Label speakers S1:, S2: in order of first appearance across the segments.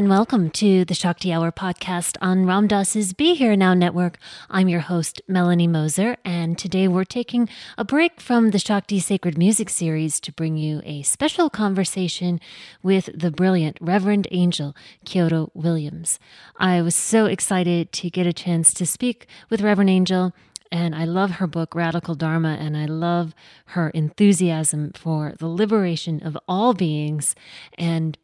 S1: And welcome to the Shakti Hour podcast on Ram Dass's Be Here Now network. I'm your host, Melanie Moser, and today we're taking a break from the Shakti Sacred Music series to bring you a special conversation with the brilliant Reverend Angel Kyodo Williams. I was so excited to get a chance to speak with Reverend Angel and I love her book, Radical Dharma, and I love her enthusiasm for the liberation of all beings and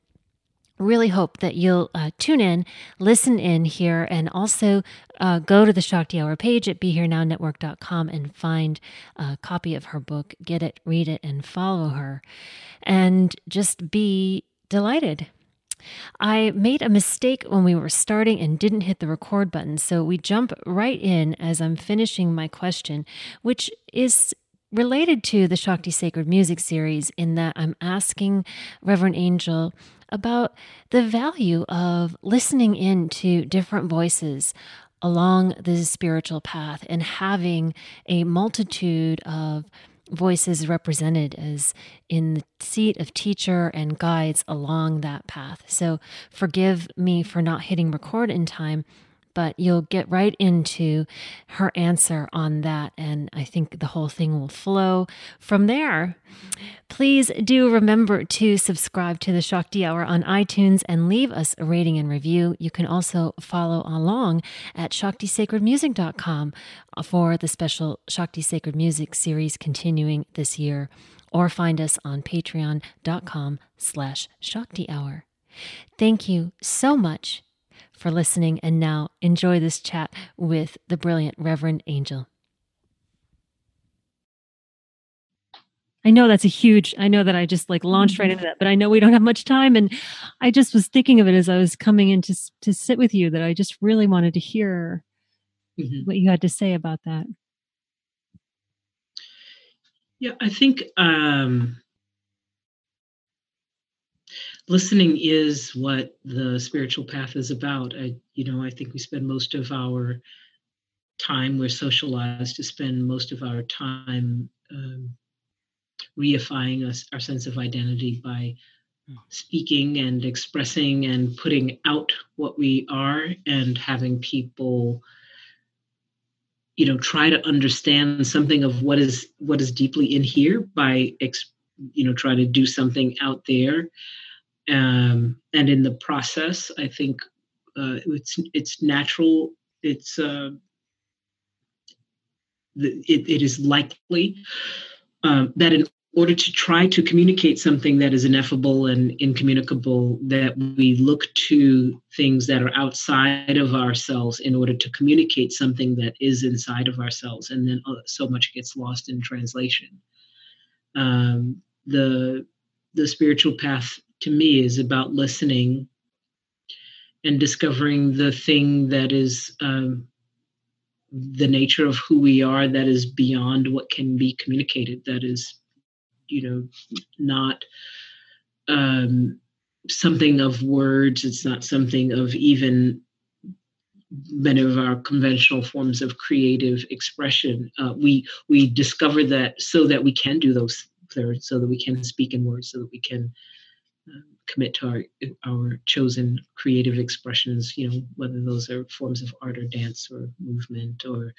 S1: really hope that you'll uh, tune in, listen in here, and also uh, go to the Shakti Hour page at BeHereNowNetwork.com and find a copy of her book. Get it, read it, and follow her. And just be delighted. I made a mistake when we were starting and didn't hit the record button. So we jump right in as I'm finishing my question, which is related to the Shakti Sacred Music series in that I'm asking Reverend Angel about the value of listening in to different voices along the spiritual path and having a multitude of voices represented as in the seat of teacher and guides along that path. So forgive me for not hitting record in time, but you'll get right into her answer on that. And I think the whole thing will flow from there. Please do remember to subscribe to the Shakti Hour on iTunes and leave us a rating and review. You can also follow along at ShaktiSacredMusic.com for the special Shakti Sacred Music series continuing this year, or find us on patreon.com slash Shakti Hour. Thank you so much for listening. And now enjoy this chat with the brilliant Reverend Angel. I know that's a huge, I know that I just like launched right into that, but I know we don't have much time. And I just was thinking of it as I was coming in to, to sit with you that I just really wanted to hear mm-hmm. what you had to say about that.
S2: Yeah, I think um, listening is what the spiritual path is about. I, you know, I think we spend most of our time, we're socialized to spend most of our time um, reifying us, our sense of identity by speaking and expressing and putting out what we are and having people you know try to understand something of what is what is deeply in here by ex, you know try to do something out there um, and in the process, I think uh, it's it's natural. It's uh, it, it is likely um, that in order to try to communicate something that is ineffable and incommunicable, that we look to things that are outside of ourselves in order to communicate something that is inside of ourselves, and then uh, so much gets lost in translation. Um, the the spiritual path to me is about listening and discovering the thing that is um, the nature of who we are that is beyond what can be communicated that is you know not um, something of words. It's not something of even many of our conventional forms of creative expression. Uh, we we discover that so that we can do those so that we can speak in words so that we can commit to our our chosen creative expressions you know whether those are forms of art or dance or movement or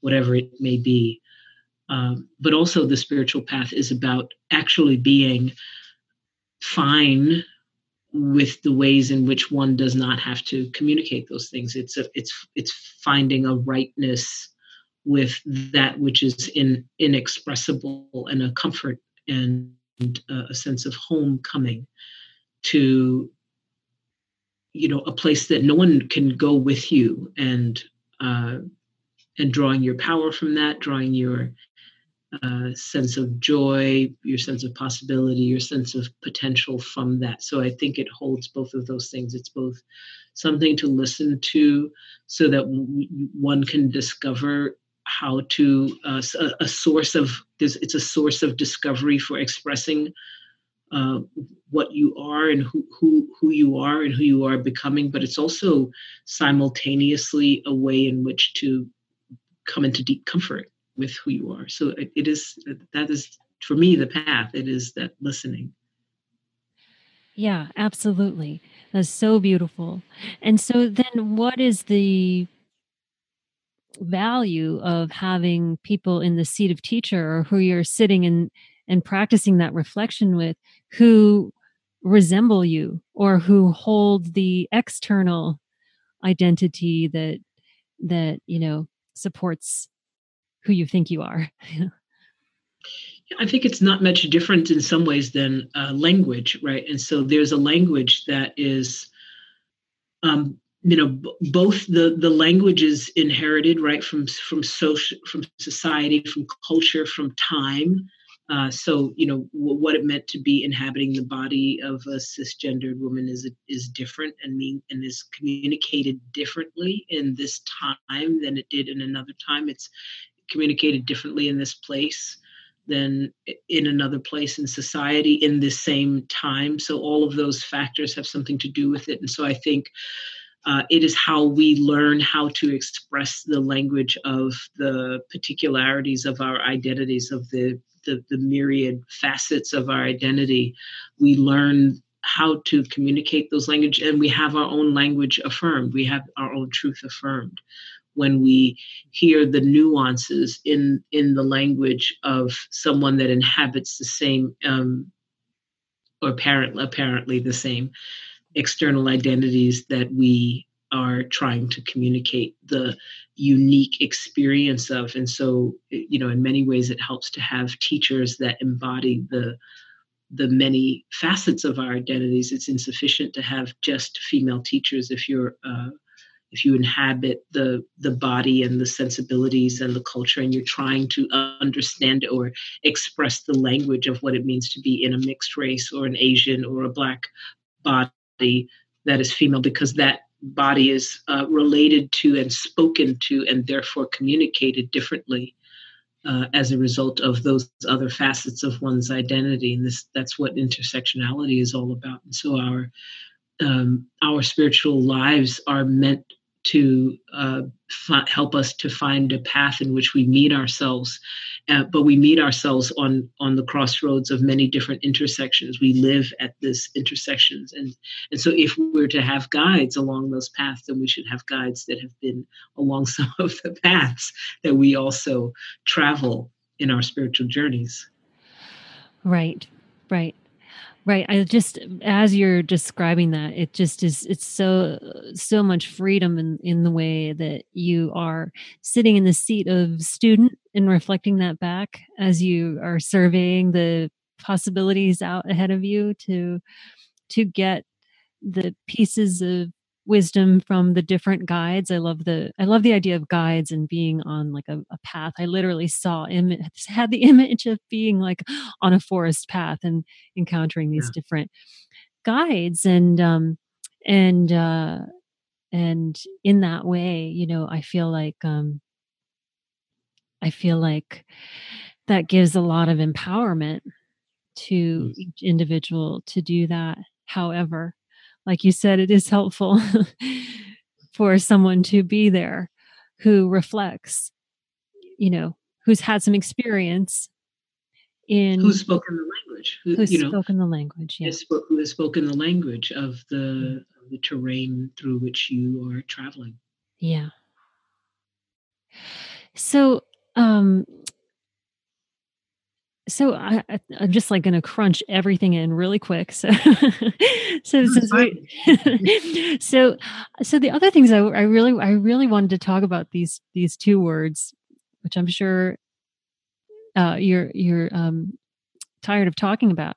S2: whatever it may be. Um, but also the spiritual path is about actually being fine with the ways in which one does not have to communicate those things. It's a, it's it's finding a rightness with that which is in inexpressible and a comfort and a sense of homecoming to you know a place that no one can go with you and uh, and drawing your power from that drawing your uh, sense of joy your sense of possibility your sense of potential from that. So i think it holds both of those things. It's both something to listen to so that one can discover how to uh, a, source of it's a source of discovery for expressing uh, what you are and who, who who you are and who you are becoming but it's also simultaneously a way in which to come into deep comfort with who you are so it, it is that is for me the path it is that listening
S1: Yeah, absolutely. That's so beautiful. And so then what is the value of having people in the seat of teacher or who you're sitting and and practicing that reflection with who resemble you or who hold the external identity that that you know supports who you think you are
S2: I think it's not much different in some ways than uh, language, right? And so there's a language that is, um, you know, b- both the the language is inherited, right, from from social, from society, from culture, from time. Uh, so you know w- what it meant to be inhabiting the body of a cisgendered woman is is different and mean and is communicated differently in this time than it did in another time. It's communicated differently in this place than in another place in society in this same time. So all of those factors have something to do with it. And so I think uh, it is how we learn how to express the language of the particularities of our identities, of the, the, the myriad facets of our identity. We learn how to communicate those language and we have our own language affirmed we have our own truth affirmed when we hear the nuances in in the language of someone that inhabits the same um, or apparently apparently the same external identities that we are trying to communicate the unique experience of. And so you know in many ways it helps to have teachers that embody the the many facets of our identities. It's insufficient to have just female teachers if you're uh, if you inhabit the the body and the sensibilities and the culture and you're trying to understand or express the language of what it means to be in a mixed race or an asian or a black body that is female because that body is uh, related to and spoken to and therefore communicated differently uh, as a result of those other facets of one's identity. And this that's what intersectionality is all about. And so our um, our spiritual lives are meant to uh, f- help us to find a path in which we meet ourselves uh, but we meet ourselves on on the crossroads of many different intersections. We live at this intersections. And and so if we're to have guides along those paths then we should have guides that have been along some of the paths that we also travel in our spiritual journeys.
S1: Right right Right. I just as you're describing that, it just is it's so so much freedom in in the way that you are sitting in the seat of student and reflecting that back as you are surveying the possibilities out ahead of you to to get the pieces of wisdom from the different guides. I love the I love the idea of guides and being on like a, a path. I literally saw Im- had the image of being like on a forest path and encountering these yeah. different guides and um and uh and in that way, you know, I feel like um I feel like that gives a lot of empowerment to each individual to do that. However, like you said, it is helpful for someone to be there who reflects, you know, who's had some experience in
S2: who's spoken the language,
S1: who, who's you know, spoken the language,
S2: yeah, who has spoken the language of the mm. of the terrain through which you are traveling.
S1: Yeah. So, um, so I, am just like going to crunch everything in really quick. So, so we, so, so the other things I, I really, I really wanted to talk about these these two words, which I'm sure uh, you're you're um, tired of talking about,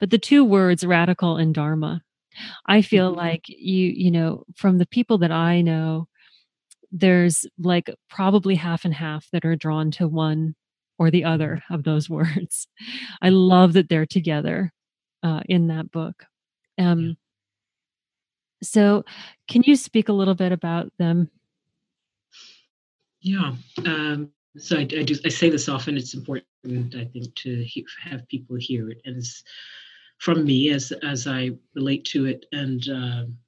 S1: but the two words radical and dharma. I feel mm-hmm. like you, you know, from the people that I know, there's like probably half and half that are drawn to one or the other of those words. I love that they're together uh, in that book. Um, so, can you speak a little bit about them?
S2: Yeah. Um, so I, I, do. I say this often. It's important, I think, to he- have people hear it, and it's from me as as I relate to it, and um,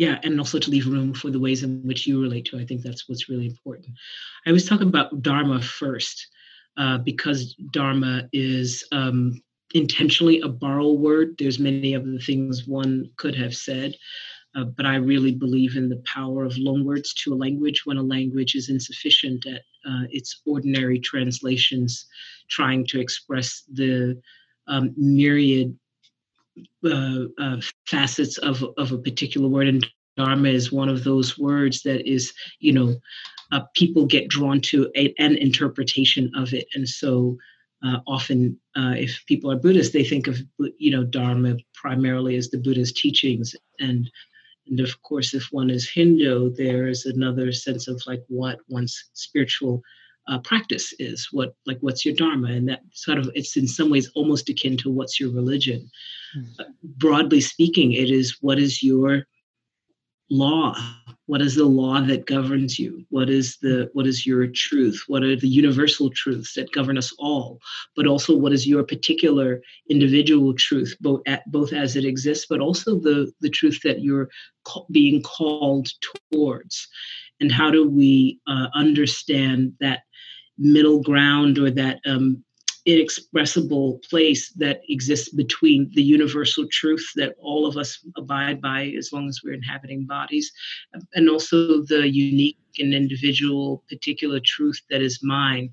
S2: yeah, and also to leave room for the ways in which you relate to. I think that's what's really important. I was talking about Dharma first uh, because Dharma is um, intentionally a borrow word. There's many of the things one could have said, uh, but I really believe in the power of loan words to a language when a language is insufficient at uh, its ordinary translations, trying to express the um, myriad uh, uh, facets of, of a particular word. And Dharma is one of those words that is, you know, uh, people get drawn to a, an interpretation of it. And so uh, often, uh, if people are Buddhist, they think of you know Dharma primarily as the Buddha's teachings, and and of course, if one is Hindu, there is another sense of like what one's spiritual uh, practice is. What like what's your Dharma, and that sort of it's in some ways almost akin to what's your religion. Mm. broadly speaking, it is what is your law what is the law that governs you what is the what is your truth what are the universal truths that govern us all but also what is your particular individual truth both at both as it exists but also the the truth that you're being called towards and how do we uh, understand that middle ground or that um, inexpressible place that exists between the universal truth that all of us abide by as long as we're inhabiting bodies, and also the unique and individual particular truth that is mine,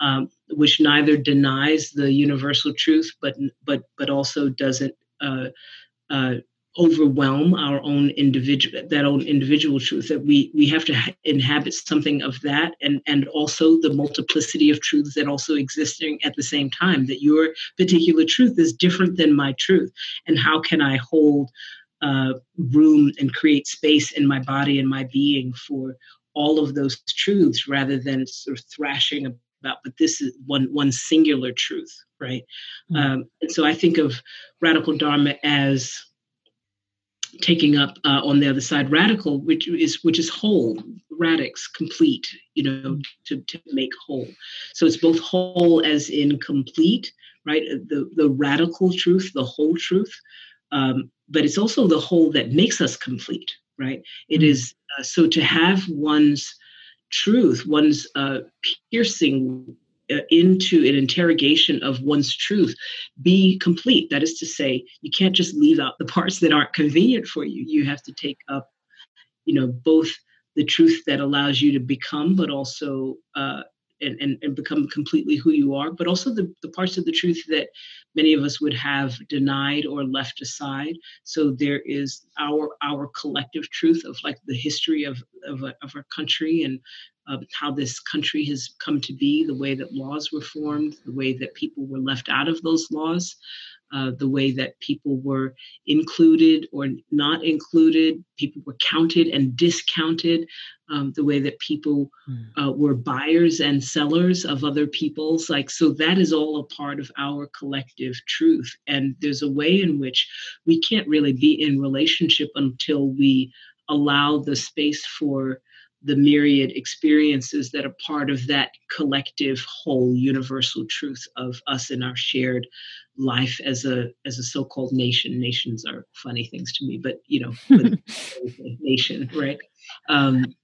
S2: um, which neither denies the universal truth, but but but also doesn't. Uh, uh, overwhelm our own individual that own individual truth that we we have to ha- inhabit something of that and and also the multiplicity of truths that also existing at the same time that your particular truth is different than my truth and how can i hold uh, room and create space in my body and my being for all of those truths rather than sort of thrashing about but this is one one singular truth right mm-hmm. um, and so i think of radical dharma as taking up uh, on the other side radical which is which is whole. Radix complete you know to, to make whole. So it's both whole as in complete right? The the radical truth the whole truth um, but it's also the whole that makes us complete right? It mm-hmm. uh, so to have one's truth one's uh, piercing into an interrogation of one's truth be complete. That is to say you can't just leave out the parts that aren't convenient for you. You have to take up you know both the truth that allows you to become but also uh, and, and, and become completely who you are but also the, the parts of the truth that many of us would have denied or left aside. So there is our our collective truth of like the history of of, of our country and of how this country has come to be, the way that laws were formed, the way that people were left out of those laws, uh, the way that people were included or not included, people were counted and discounted, um, the way that people hmm. uh, were buyers and sellers of other people's. Like, so that is all a part of our collective truth. And there's a way in which we can't really be in relationship until we allow the space for the myriad experiences that are part of that collective whole universal truth of us and our shared life as a as a so-called nation. Nations are funny things to me but you know nation right? Um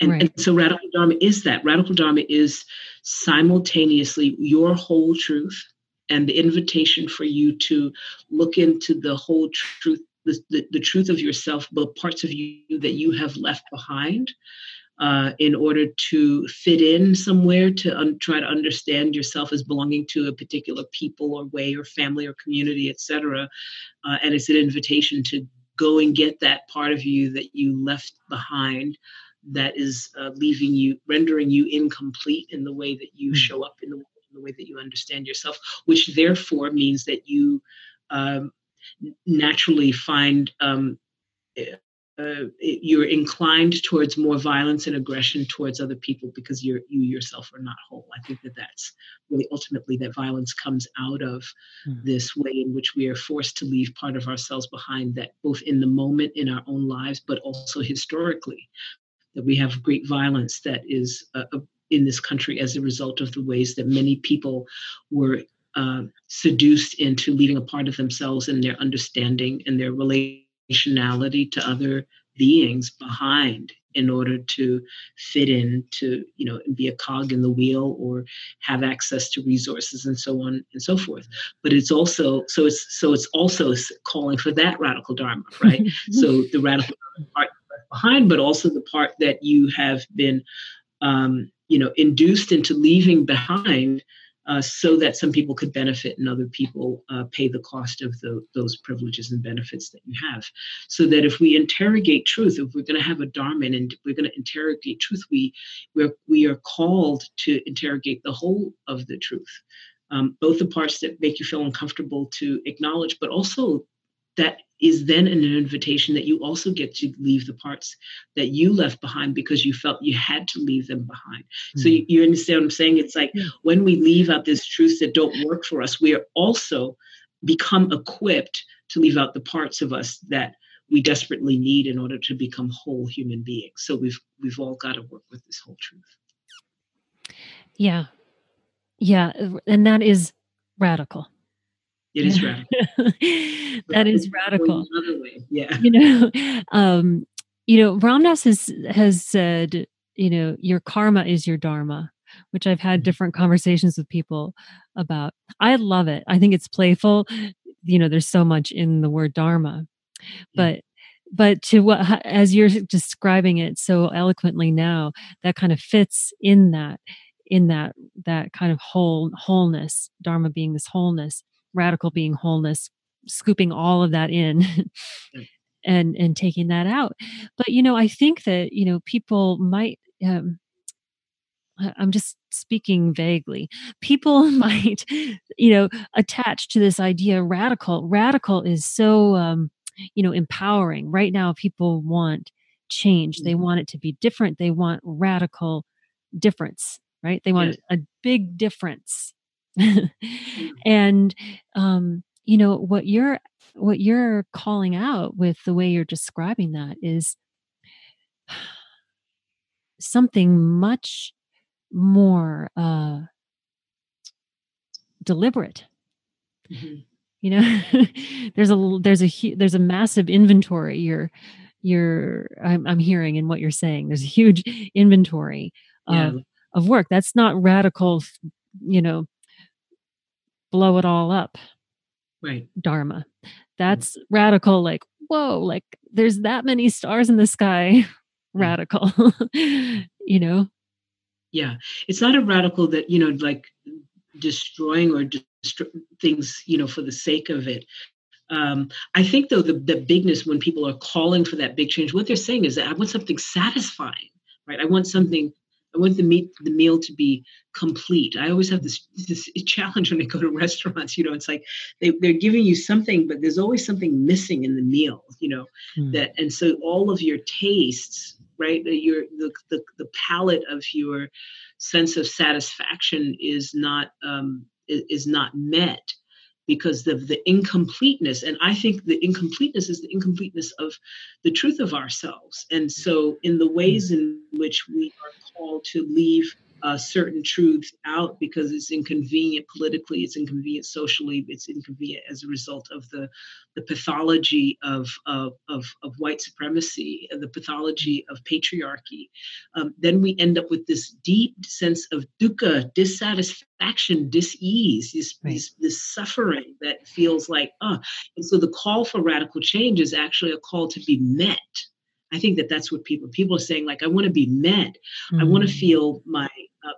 S2: and, right. and so radical dharma is that. Radical dharma is simultaneously your whole truth and the invitation for you to look into the whole truth the, the, the truth of yourself, but parts of you that you have left behind uh, in order to fit in somewhere, to un- try to understand yourself as belonging to a particular people or way or family or community, etc. Uh, and it's an invitation to go and get that part of you that you left behind that is uh, leaving you, rendering you incomplete in the way that you hmm. show up in the, in the way that you understand yourself, which therefore means that you um, naturally find um, uh, you're inclined towards more violence and aggression towards other people because you're you yourself are not whole. I think that that's really ultimately that violence comes out of mm. this way in which we are forced to leave part of ourselves behind. That both in the moment in our own lives, but also historically, that we have great violence that is uh, uh in this country as a result of the ways that many people were uh, seduced into leaving a part of themselves and their understanding and their relationality to other beings behind in order to fit in to you know be a cog in the wheel or have access to resources and so on and so forth. But it's also so it's so it's also calling for that radical dharma right? So the radical part behind but also the part that you have been um, you know induced into leaving behind uh, so that some people could benefit and other people uh, pay the cost of the, those privileges and benefits that you have. So that if we interrogate truth, if we're going to have a dharma and we're going to interrogate truth, we we're, we are called to interrogate the whole of the truth. Um, both the parts that make you feel uncomfortable to acknowledge, but also that is then an invitation that you also get to leave the parts that you left behind because you felt you had to leave them behind. Mm-hmm. So you, you, understand what I'm saying? It's like yeah. when we leave out these truths that don't work for us, we are also become equipped to leave out the parts of us that we desperately need in order to become whole human beings. So we've we've all got to work with this whole truth.
S1: Yeah. Yeah, and that is radical.
S2: It is radical.
S1: that is radical. Another way.
S2: Yeah.
S1: You know, um, you know, Ram Dass has has said, you know, your karma is your dharma, which I've had mm-hmm. different conversations with people about. I love it. I think it's playful. You know, there's so much in the word dharma, but but to what as you're describing it so eloquently now, that kind of fits in that in that that kind of whole wholeness, dharma being this wholeness radical being wholeness scooping all of that in and and taking that out. But you know i think that you know people might um, i'm just speaking vaguely. People might you know attach to this idea radical radical is so um you know empowering. Right now people want change. They mm-hmm. want it to be different. They want radical difference right? They want yes. a big difference. Mm. and um, you know what you're what you're calling out with the way you're describing that is something much more uh, deliberate. Mm-hmm. You know, there's a there's a there's a massive inventory. You're you're I'm, I'm hearing in what you're saying. There's a huge inventory yeah. of of work. That's not radical, you know, blow it all up.
S2: Right.
S1: Dharma. Mm. that's mm-hmm. radical like whoa like there's that many stars in the sky. Radical. You know?
S2: Yeah. It's not a radical that you know like destroying or things you know for the sake of it. Um, I think though the, the bigness when people are calling for that big change, what they're saying is that I want something satisfying, right? I want something I want the meat, the meal to be complete. I always have this this challenge when I go to restaurants. You know, it's like they they're giving you something, but there's always something missing in the meal. You know, mm. that and so all of your tastes, right? Your the the the palette of your sense of satisfaction is not um, is not met because of the incompleteness. And I think the incompleteness is the incompleteness of the truth of ourselves. And so, in the ways hmm. in which we are called to leave uh, certain truths out because it's inconvenient politically, it's inconvenient socially, it's inconvenient as a result of the, the pathology of, of, of, of white supremacy and the pathology of patriarchy. Um, then we end up with this deep sense of dukkha, dissatisfaction, dis-ease, this, right. this, this suffering that feels like. Uh, and so the call for radical change is actually a call to be met I think that that's what people people are saying. Like, I want to be met. Mm-hmm. I want to feel my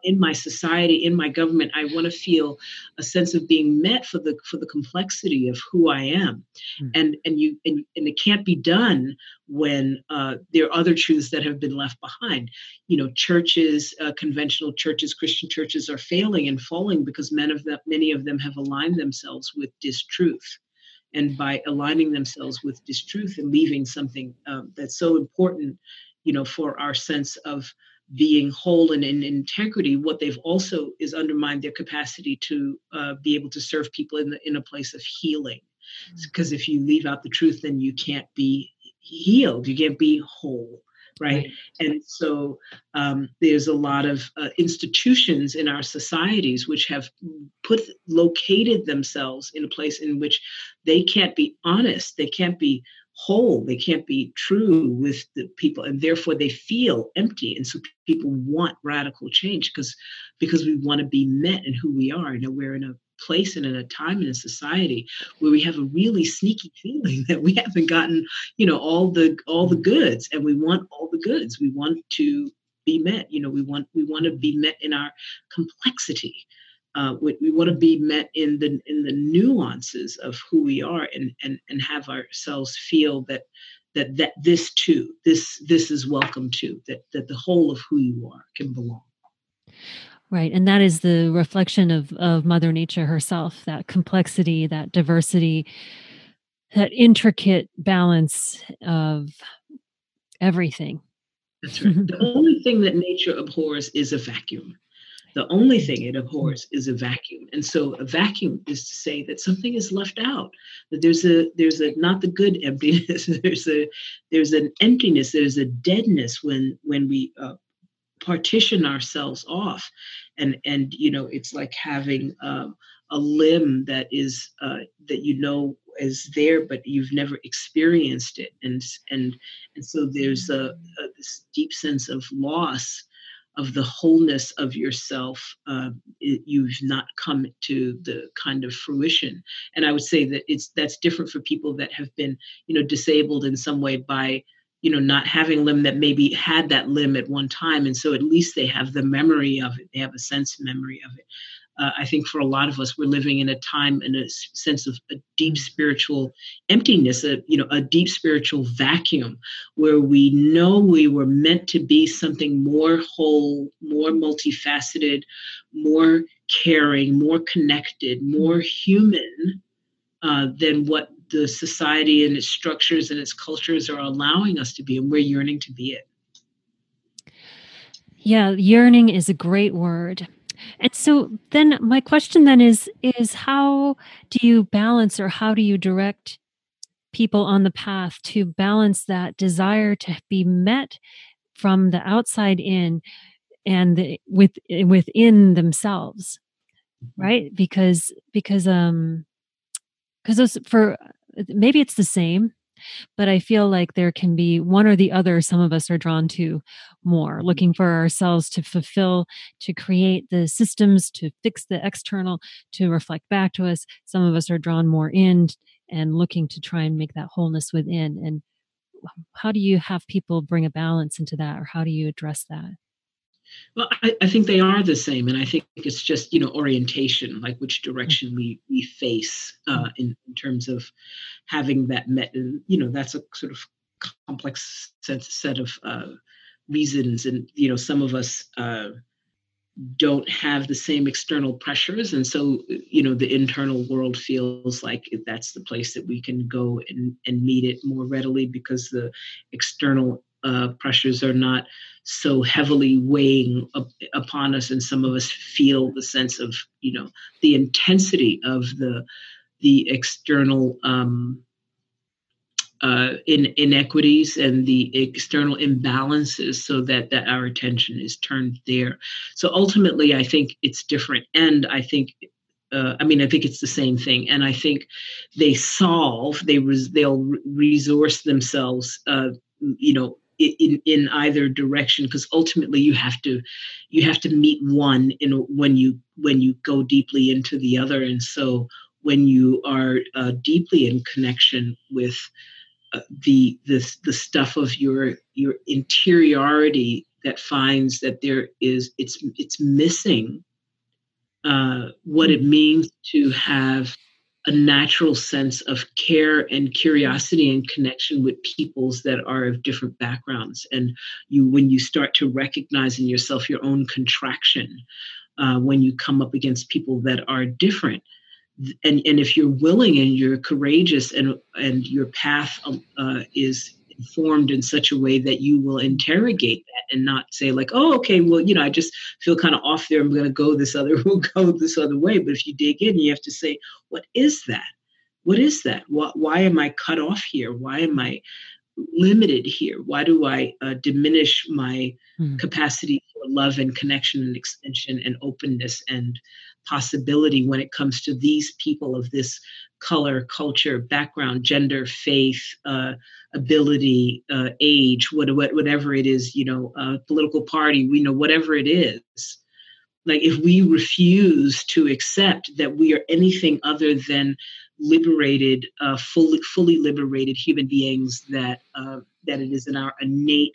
S2: in my society, in my government. I want to feel a sense of being met for the for the complexity of who I am, mm-hmm. and and you and, and it can't be done when uh, there are other truths that have been left behind. You know, churches, uh, conventional churches, Christian churches are failing and falling because many of them many of them have aligned themselves with distruth and by aligning themselves with distruth and leaving something um, that's so important you know for our sense of being whole and in integrity what they've also is undermined their capacity to uh, be able to serve people in the in a place of healing because mm-hmm. if you leave out the truth then you can't be healed you can't be whole right? right. And so um, there's a lot of uh, institutions in our societies which have put located themselves in a place in which they can't be honest, they can't be whole. They can't be true with the people and therefore they feel empty. And so people want radical change because because we want to be met in who we are. You know we're in a place and in a time in a society where we have a really sneaky feeling that we haven't gotten you know all the all the goods and we want all the goods. We want to be met. You know we want we want to be met in our complexity uh, we, we want to be met in the in the nuances of who we are and and and have ourselves feel that that that this too this this is welcome too that that the whole of who you are can belong.
S1: Right and that is the reflection of of mother nature herself that complexity that diversity that intricate balance of everything.
S2: That's right. The only thing that nature abhors is a vacuum the only thing it abhors is a vacuum. And so a vacuum is to say that something is left out. That there's a there's a not the good emptiness. there's a there's an emptiness. There's a deadness when when we uh, partition ourselves off, and and you know it's like having um, a limb that is uh, that you know is there, but you've never experienced it, and and and so there's a, a this deep sense of loss of the wholeness of yourself, uh, it, you've not come to the kind of fruition. And I would say that it's that's different for people that have been, you know, disabled in some way by, you know, not having limb that maybe had that limb at one time, and so at least they have the memory of it. They have a sense memory of it uh, I think for a lot of us, we're living in a time in a sense of a deep spiritual emptiness, a you know a deep spiritual vacuum, where we know we were meant to be something more whole, more multifaceted, more caring, more connected, more human uh, than what the society and its structures and its cultures are allowing us to be, and we're yearning to be it.
S1: Yeah, yearning is a great word. And so then my question then is is how do you balance or how do you direct people on the path to balance that desire to be met from the outside in and the, with within themselves right? Because because um because those for maybe it's the same but I feel like there can be one or the other some of us are drawn to more, mm-hmm. looking for ourselves to fulfill, to create the systems, to fix the external, to reflect back to us. Some of us are drawn more in and looking to try and make that wholeness within. And how do you have people bring a balance into that, or how do you address that?
S2: Well, I, I, think they are the same, and I think it's just you know orientation, like which direction we we face uh, in, in terms of having that met. You know, that's a sort of complex set set of uh, reasons, and you know, some of us uh, don't have the same external pressures, and so you know, the internal world feels like that's the place that we can go and and meet it more readily because the external uh, pressures are not so heavily weighing up upon us and some of us feel the sense of you know the intensity of the the external um, uh, in inequities and the external imbalances so that that our attention is turned there so ultimately i think it's different and i think uh, I mean, I think it's the same thing, and I think they solve. They res, they'll resource themselves, uh, you know, in in either direction because ultimately you have to you have to meet one in when you when you go deeply into the other. And so when you are uh, deeply in connection with uh, the the the stuff of your your interiority that finds that there is it's it's missing uh, what it means to have a natural sense of care and curiosity and connection with peoples that are of different backgrounds. And you when you start to recognize in yourself your own contraction uh, when you come up against people that are different and and if you're willing and you're courageous and and your path um, uh, is informed in such a way that you will interrogate that and not say like oh okay well you know i just feel kind of off there. I'm going to go this other we'll go this other way. But if you dig in you have to say what is that? What is that? Why, why am i cut off here? Why am i limited here? Why do I uh, diminish my mm. capacity for love and connection and extension and openness and possibility when it comes to these people of this color, culture, background, gender, faith, uh, ability, uh, age, what, what, whatever it is, you know, uh, political party, we know whatever it is. Like if we refuse to accept that we are anything other than liberated, uh, fully fully liberated human beings, that uh, that it is in our innate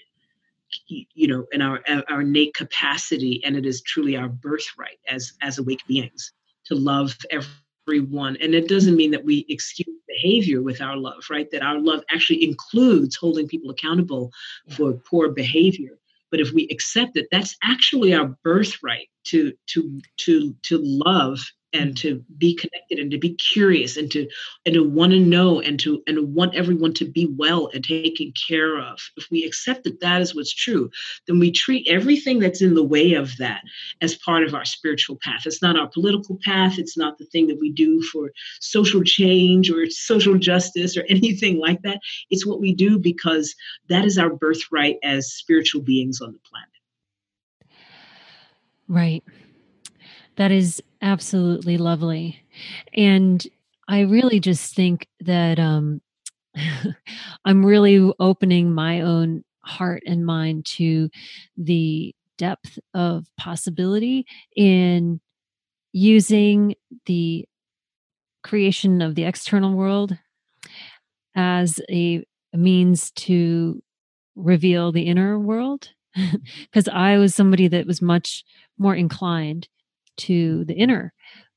S2: you know in our our innate capacity and it is truly our birthright as as awake beings to love everyone. And it doesn't mean that we excuse behavior with our love right? That our love actually includes holding people accountable for poor behavior. But if we accept it that's actually our birthright to to to to love and mm-hmm. to be connected and to be curious and to and to want to know and to and to want everyone to be well and taken care of. If we accept that that is what's true then we treat everything that's in the way of that as part of our spiritual path. It's not our political path. It's not the thing that we do for social change or social justice or anything like that. It's what we do because that is our birthright as spiritual beings on the planet.
S1: Right that is absolutely lovely. And I really just think that um, I'm really opening my own heart and mind to the depth of possibility in using the creation of the external world as a means to reveal the inner world because I was somebody that was much more inclined to the inner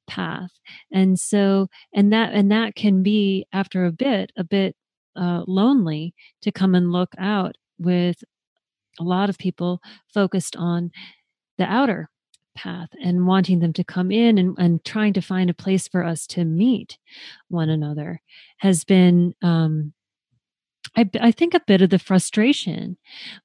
S1: path and so and that and that can be after a bit a bit uh, lonely to come and look out with a lot of people focused on the outer path and wanting them to come in and, and trying to find a place for us to meet one another has been um, I, I think a bit of the frustration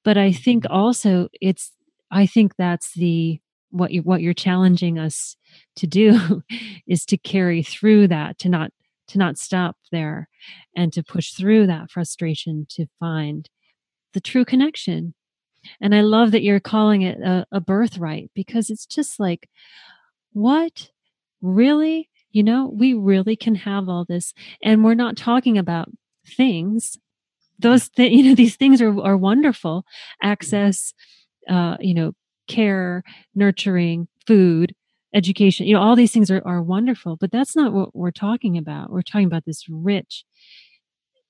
S1: but i think mm-hmm. also it's i think that's the what you what you're challenging us to do is to carry through that to not to not stop there and to push through that frustration to find the true connection. And i love that you're calling it a, a birthright because it's just like what? Really? You know we really can have all this and we're not talking about things. Those th- you know these things are, are wonderful. Access uh, you know care, nurturing, food, education. You know, all these things are, are wonderful, but that's not what we're talking about. We're talking about this rich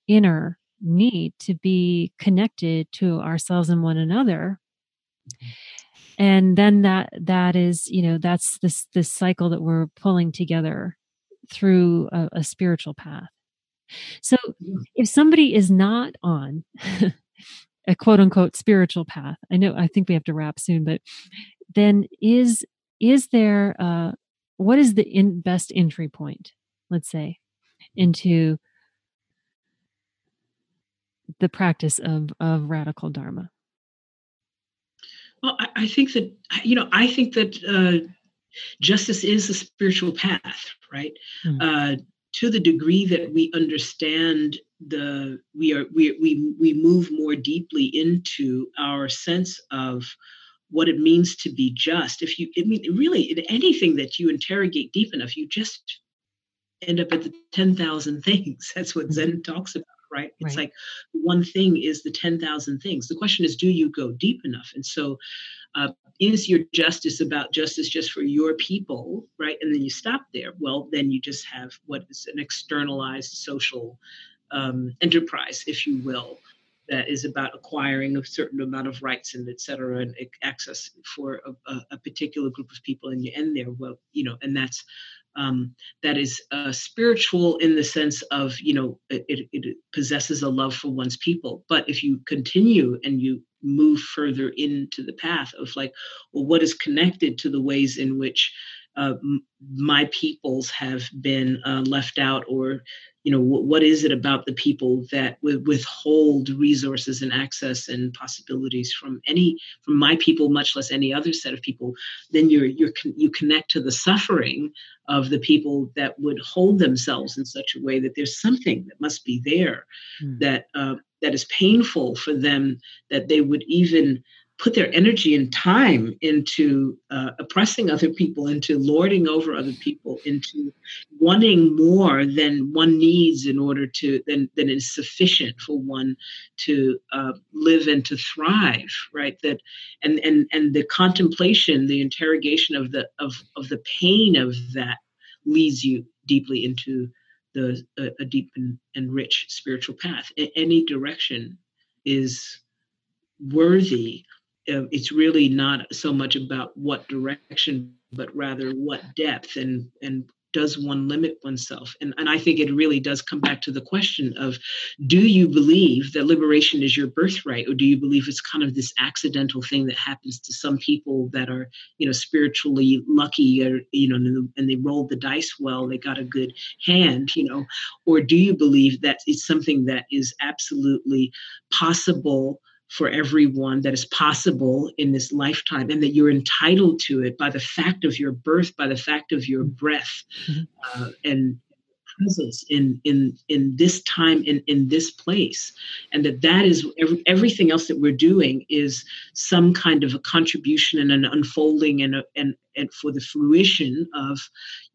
S1: inner need to be connected to ourselves and one another mm-hmm. and then that that is you know that's this this cycle that we're pulling together through a, a spiritual path so mm-hmm. if somebody is not on a quote unquote spiritual path. I know i think we have to wrap soon but then is is there uh what is the in best entry point let's say into the practice of of radical dharma?
S2: Well i, I think that you know i think that uh justice is a spiritual path right? Mm-hmm. uh to the degree that we understand the we are we we we move more deeply into our sense of what it means to be just. If you i mean really in anything that you interrogate deep enough you just end up at the 10,000 things. That's what zen mm-hmm. talks about right? It's right. like one thing is the 10,000 things. The question is do you go deep enough? And so uh, is your justice about justice just for your people right? And then you stop there. Well then you just have what is an externalized social um, enterprise if you will that is about acquiring a certain amount of rights and et cetera and access for a, a, particular group of people and you end there. Well you know and that's um, that is uh, spiritual in the sense of you know it, it, possesses a love for one's people. But if you continue and you move further into the path of like well what is connected to the ways in which uh, my peoples have been uh, left out or you know w- what is it about the people that w- withhold resources and access and possibilities from any from my people much less any other set of people then you're you're con- you connect to the suffering of the people that would hold themselves in such a way that there's something that must be there mm. that uh, that is painful for them that they would even put their energy and time into uh, oppressing other people, into lording over other people, into wanting more than one needs in order to than than is sufficient for one to uh, live and to thrive. Right. That and and and the contemplation, the interrogation of the of of the pain of that leads you deeply into the a, a deep and, and rich spiritual path. Any direction is worthy it's really not so much about what direction, but rather what depth and and does one limit oneself? And, and I think it really does come back to the question of do you believe that liberation is your birthright, or do you believe it's kind of this accidental thing that happens to some people that are, you know, spiritually lucky or, you know, and they rolled the dice well, they got a good hand, you know, or do you believe that it's something that is absolutely possible? For everyone that is possible in this lifetime and that you're entitled to it by the fact of your birth by the fact of your breath mm-hmm. uh, and presence in in in this time in in this place and that that is every, everything else that we're doing is some kind of a contribution and an unfolding and a, and and for the fruition of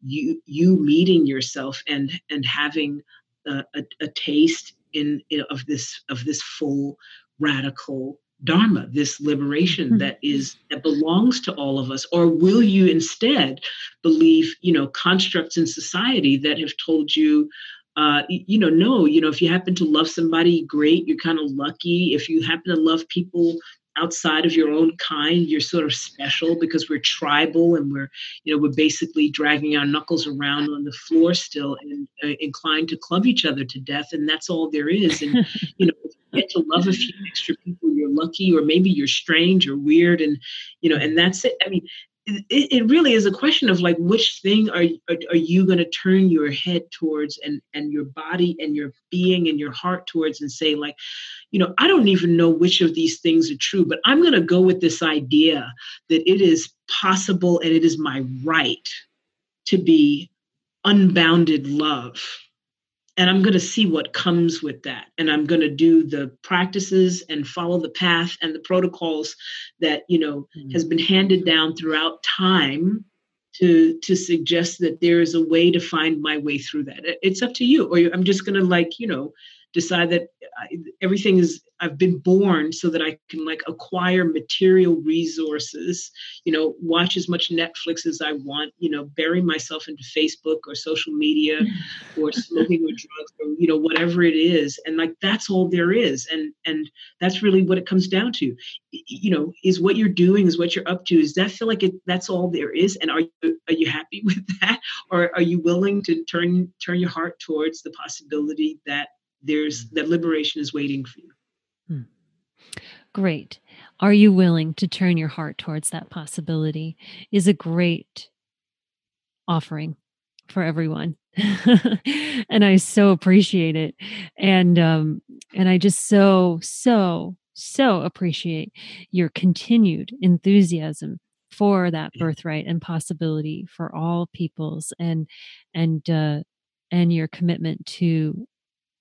S2: you you meeting yourself and and having a, a, a taste in, in of this of this full radical dharma this liberation mm-hmm. that is that belongs to all of us or will you instead believe you know constructs in society that have told you uh, you know no you know if you happen to love somebody great you're kind of lucky if you happen to love people outside of your own kind you're sort of special because we're tribal and we're you know we're basically dragging our knuckles around on the floor still and uh, inclined to club each other to death and that's all there is and you know you get to love a few extra people, you're lucky, or maybe you're strange or weird, and you know, and that's it. I mean, it, it really is a question of like which thing are are, are you going to turn your head towards and and your body and your being and your heart towards and say like you know i don't even know which of these things are true but i'm going to go with this idea that it is possible and it is my right to be unbounded love and I'm going to see what comes with that. And I'm going to do the practices and follow the path and the protocols that, you know, mm-hmm. has been handed down throughout time to to suggest that there is a way to find my way through that. It's up to you. Or I'm just going to like, you know, decide that I, everything is I've been born so that I can like acquire material resources, you know, watch as much Netflix as I want, you know, bury myself into Facebook or social media or smoking or drugs or you know whatever it is. And like that's all there is. And and that's really what it comes down to. You know, is what you're doing is what you're up to is that feel like it that's all there is? And are you are you happy with that? Or are you willing to turn turn your heart towards the possibility that there's that liberation is waiting for you. Hmm.
S1: Great. Are you willing to turn your heart towards that possibility? Is a great offering for everyone. and I so appreciate it. And um and I just so so so appreciate your continued enthusiasm for that birthright and possibility for all peoples and and uh and your commitment to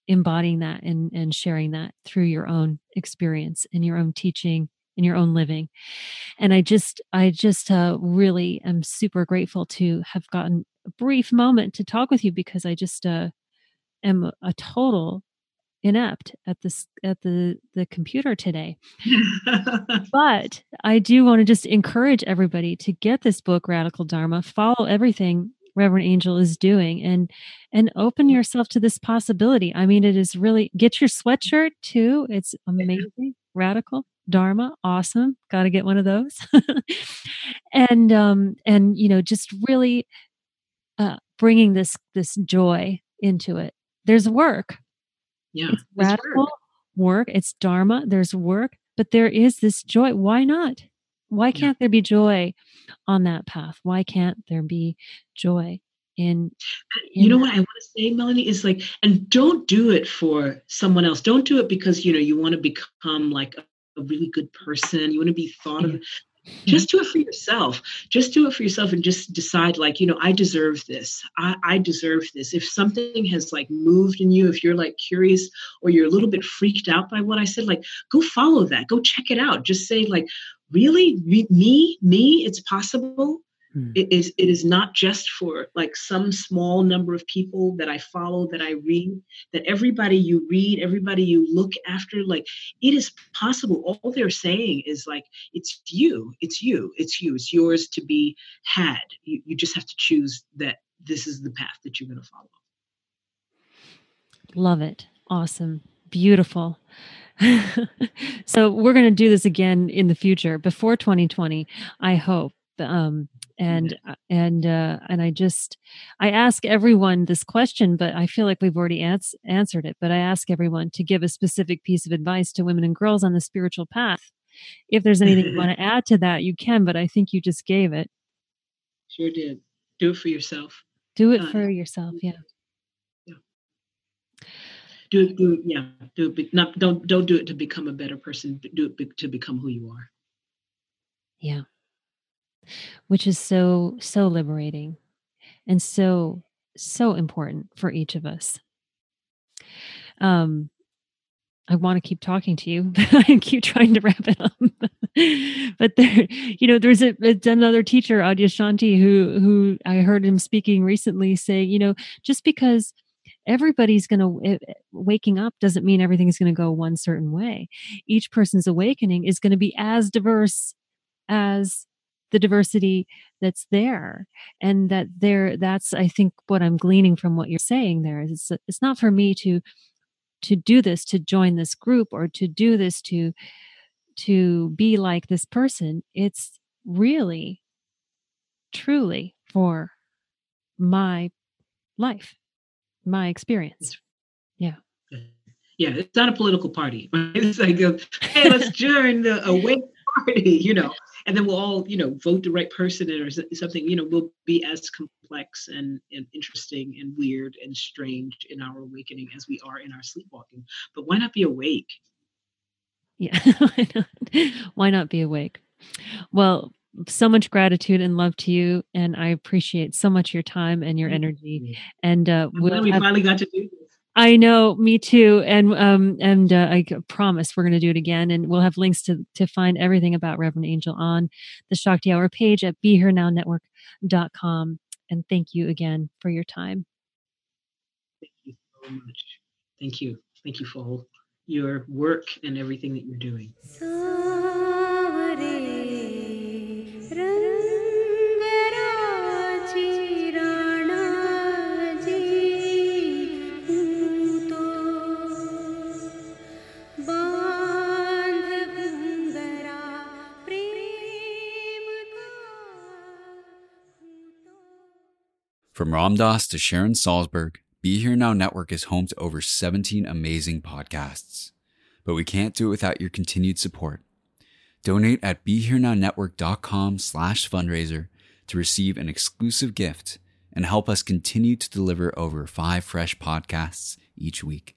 S1: embodying that and, and sharing that through your own experience and your own teaching and your own living. And i just i just uh, really am super grateful to have gotten a brief moment to talk with you because i just uh, am a, total inept at this at the the computer today. But i do want to just encourage everybody to get this book radical dharma follow everything Reverend Angel is doing and and open yourself to this possibility. I mean, it is really get your sweatshirt too. It's amazing, radical, Dharma, awesome. Got to get one of those. and um and you know, just really uh bringing this this joy into it. There's work.
S2: Yeah.
S1: It's radical work. work. It's Dharma. There's work, but there is this joy. Why not? Why can't there be joy on that path? Why can't there be joy in, uh,
S2: in you know what I want to say, Melanie, is like, and don't do it for someone else. Don't do it because you know you want to become like a, a really good person. You want to be thought yeah. of just do it for mm-hmm. yourself just do it for yourself and just decide like you know i deserve this I, I deserve this if something has like moved in you if you're like curious or you're a little bit freaked out by what i said like go follow that go check it out just say like really? Me me it's possible? Hmm. It is it is not just for like some small number of people that I follow that I read that everybody you read everybody you look after like it is possible. All they're saying is like it's you it's you it's you it's yours to be had. You, you just have to choose that this is the path that you're going to follow.
S1: Love it. Awesome. Beautiful so we're going to do this again in the future before 2020 i hope um, and uh, and uh, and I just I ask everyone this question, but I feel like we've already ans- answered it. But I ask everyone to give a specific piece of advice to women and girls on the spiritual path. If there's anything you want to add to that, you can. But I think you just gave it.
S2: Sure did. Do it for yourself.
S1: Do it uh, for yourself.
S2: Yeah. Do it. Do it. Yeah. Do it. Not. Don't. Don't do it to become a better person. Do it to become who you are.
S1: Yeah which is so, so liberating and so, so important for each of us. Um, I want to keep talking to you, but I keep trying to wrap it up. but there, you know, there's a, another teacher, Adyashanti, who who I heard him speaking recently say, you know, just because everybody's going to eh, eh, waking up doesn't mean everything's going to go one certain way. Each person's awakening is going to be as diverse as the diversity that's there and that there that's i think what i'm gleaning from what you're saying there is it's, it's not for me to to do this to join this group or to do this to to be like this person it's really truly for my life my experience. Yeah.
S2: Yeah it's not a political party it's like a, hey let's join the awake party you know? And then we'll all you know vote the right person or something you know we'll be as complex and, and interesting and weird and strange in our awakening as we are in our sleepwalking. But why not be awake?
S1: Yeah why not? Why not be awake? Well so much gratitude and love to you and i appreciate so much your time and your energy and uh
S2: we'll we have, finally got to do this
S1: I know, me too. And um and uh, I promise we're going to do it again, and we'll have links to to find everything about Reverend Angel on the Shakti Hour page at BeHereNowNetwork.com. And thank you again for your time.
S2: Thank you so much. Thank you. Thank you for all your work and everything that you're doing.
S3: From Ram Dass to Sharon Salzberg, Be Here Now Network is home to over 17 amazing podcasts. But we can't do it without your continued support. Donate at BeHereNowNetwork.com slash fundraiser to receive an exclusive gift and help us continue to deliver over five fresh podcasts each week.